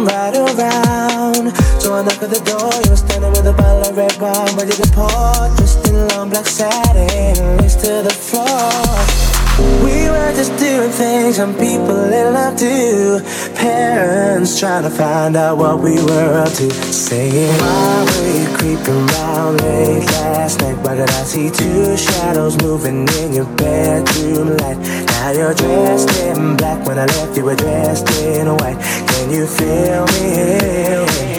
come right around. So I knock at the door, You're standing with a bottle of red wine, ready to pour. Just in long black satin, lace to the floor. We were just doing things some people in love do. Parents trying to find out what we were up to. Saying, Why were you creeping around late last night? Why did I see two shadows moving in your bedroom light? Now you're dressed in black when I left you were dressed in white. Can you feel me?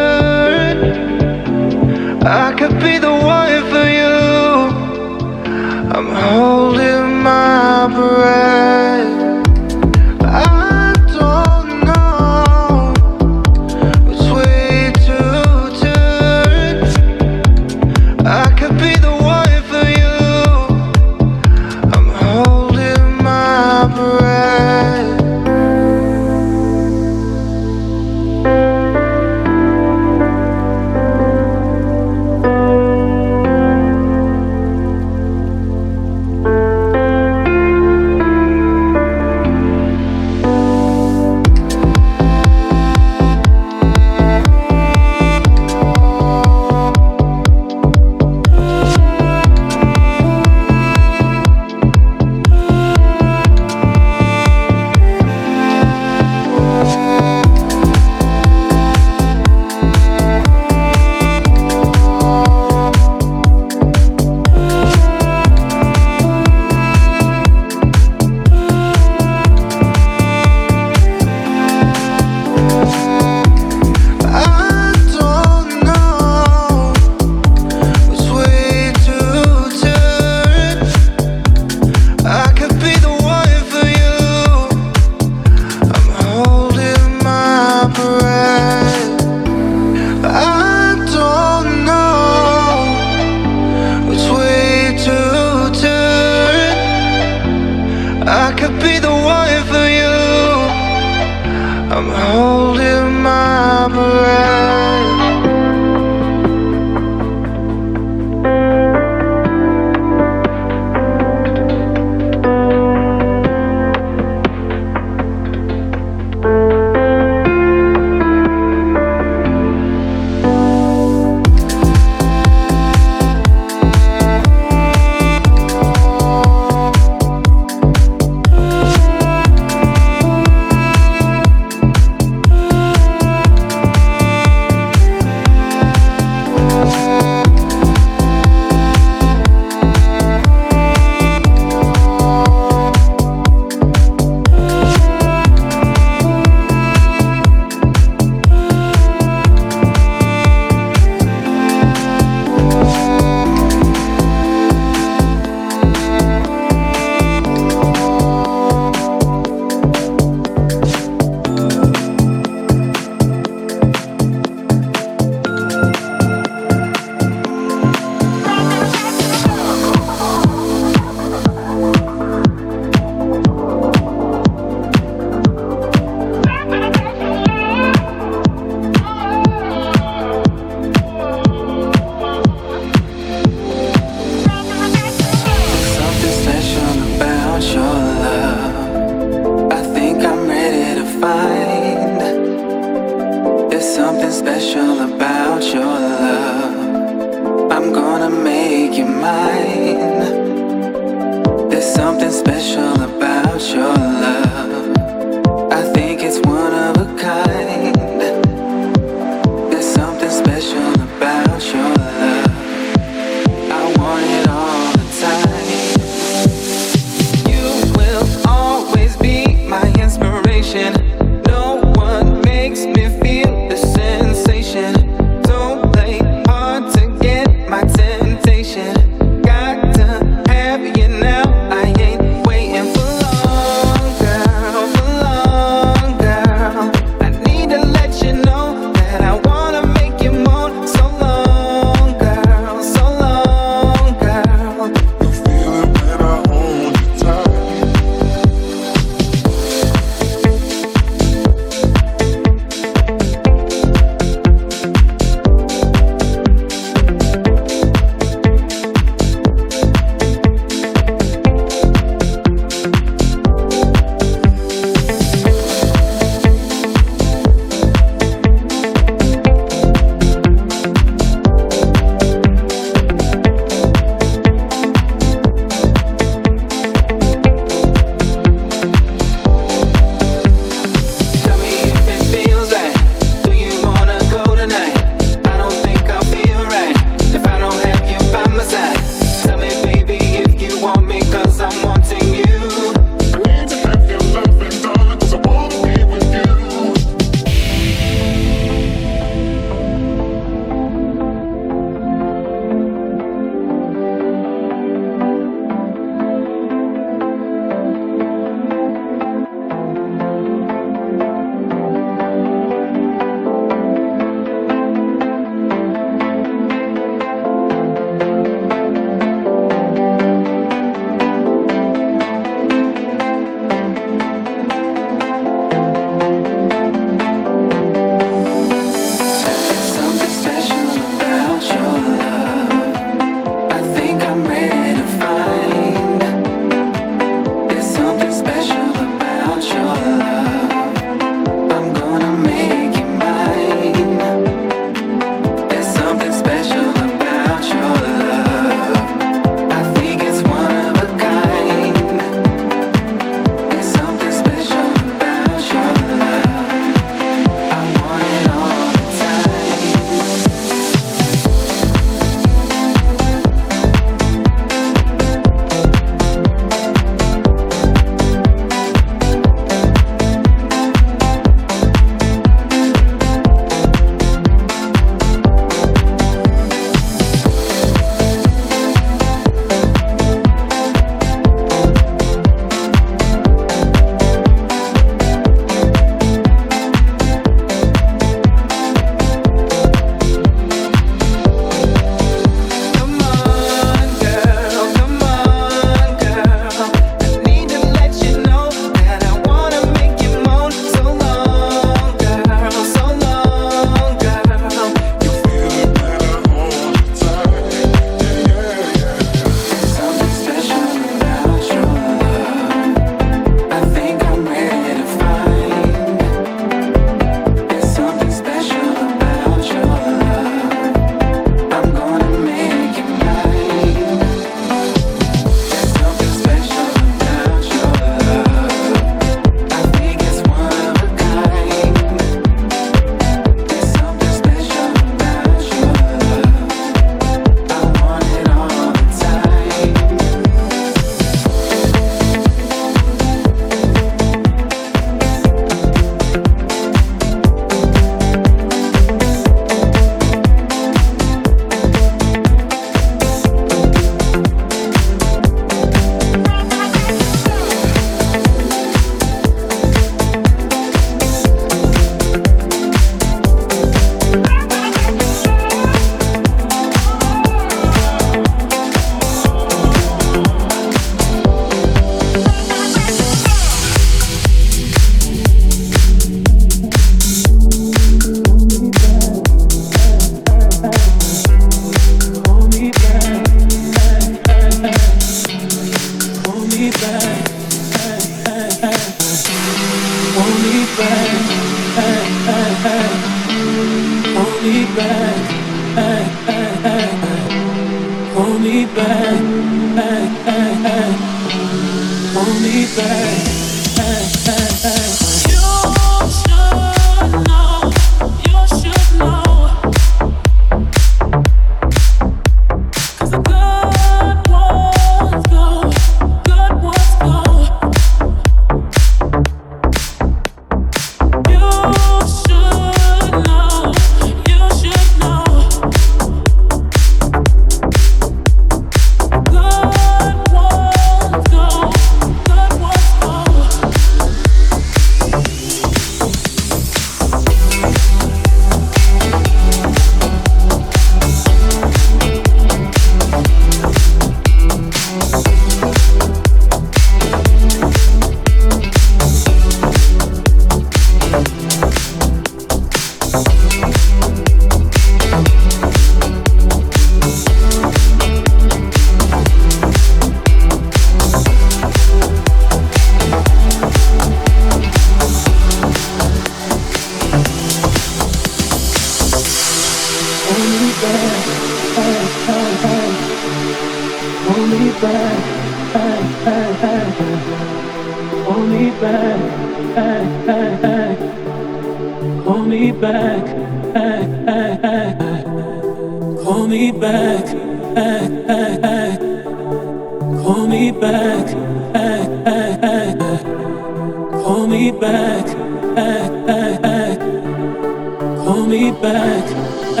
back. You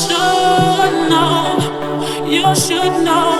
should know. You should know.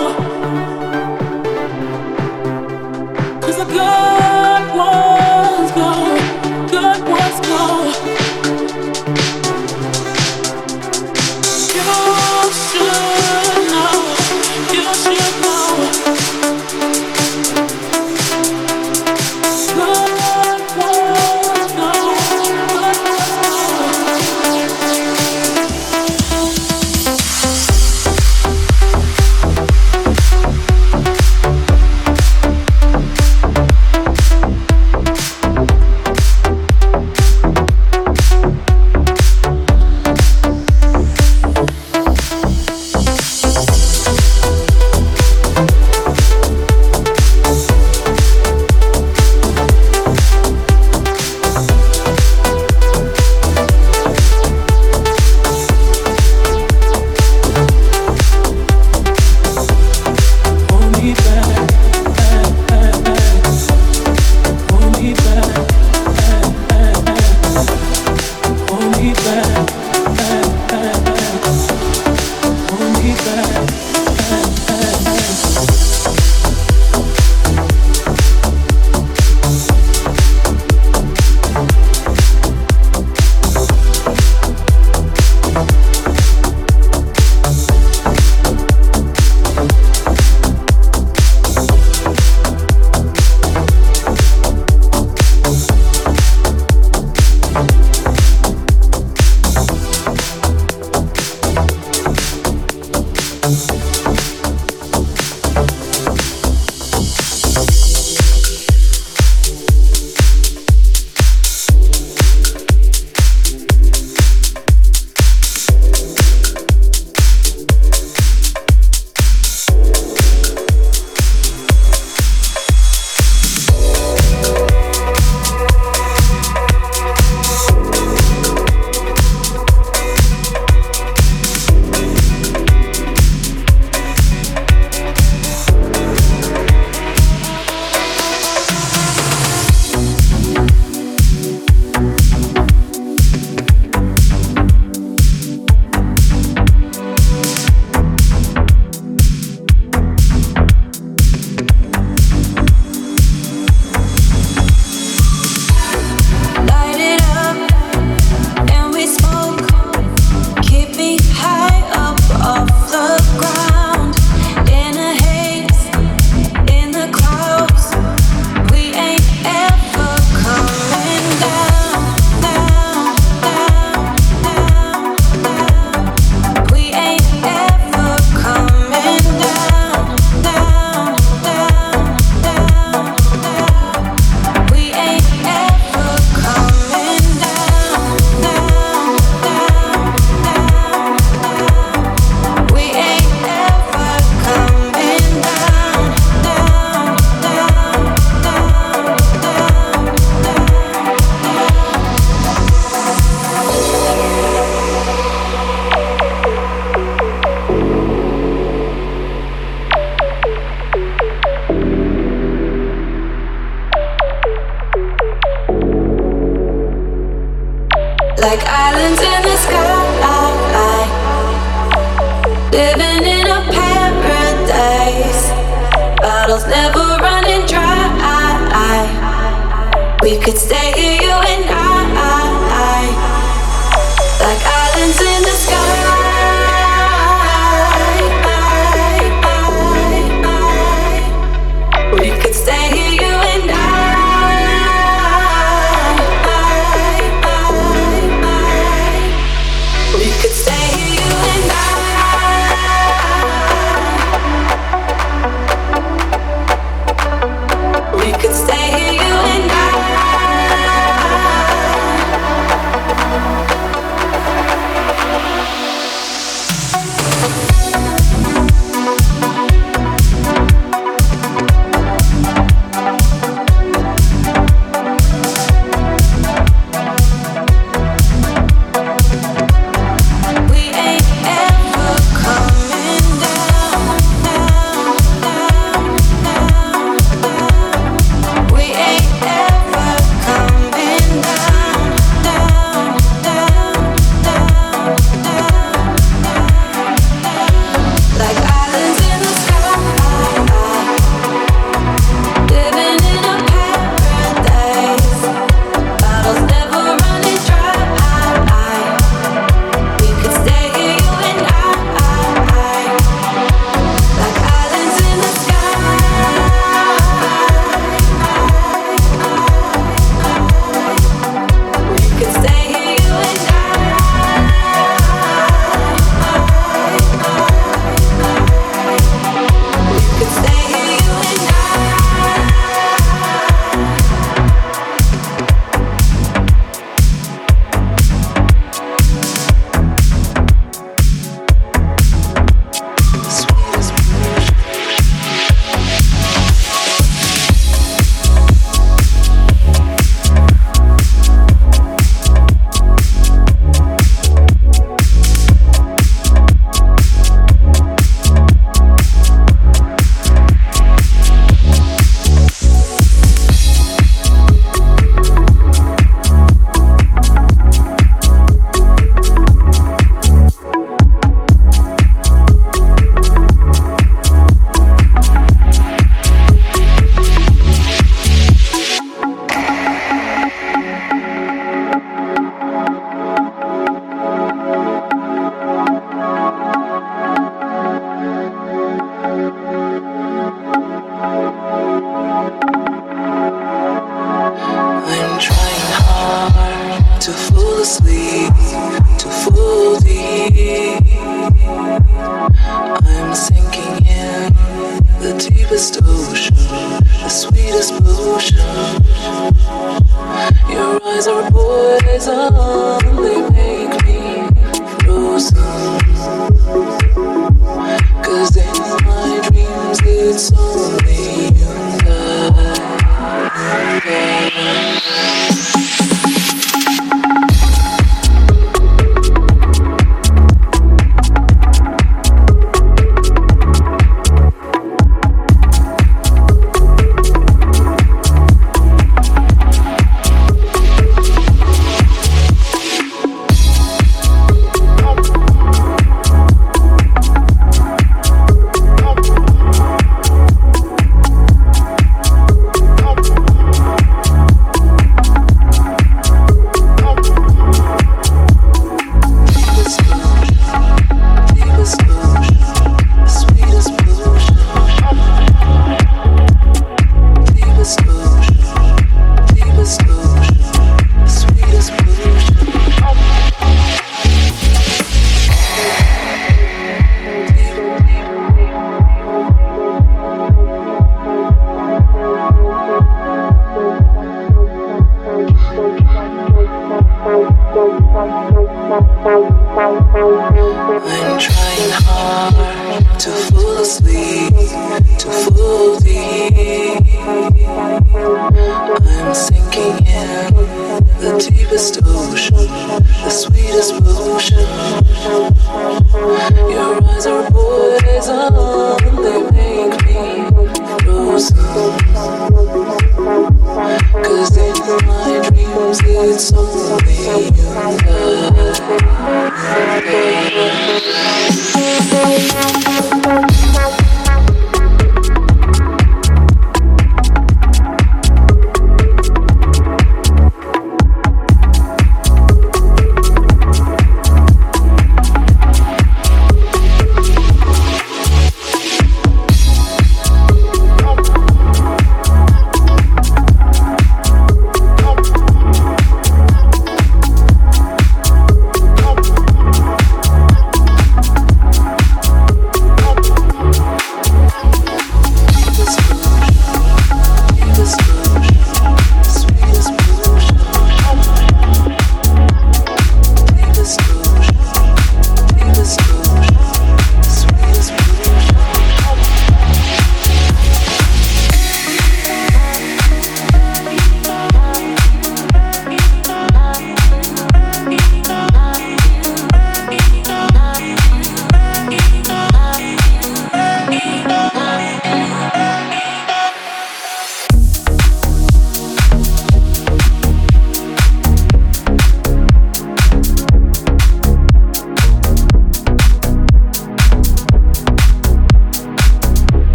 like islands in the sky. Living in a paradise, bottles never running dry. We could stay here, you and I, like islands in the sky.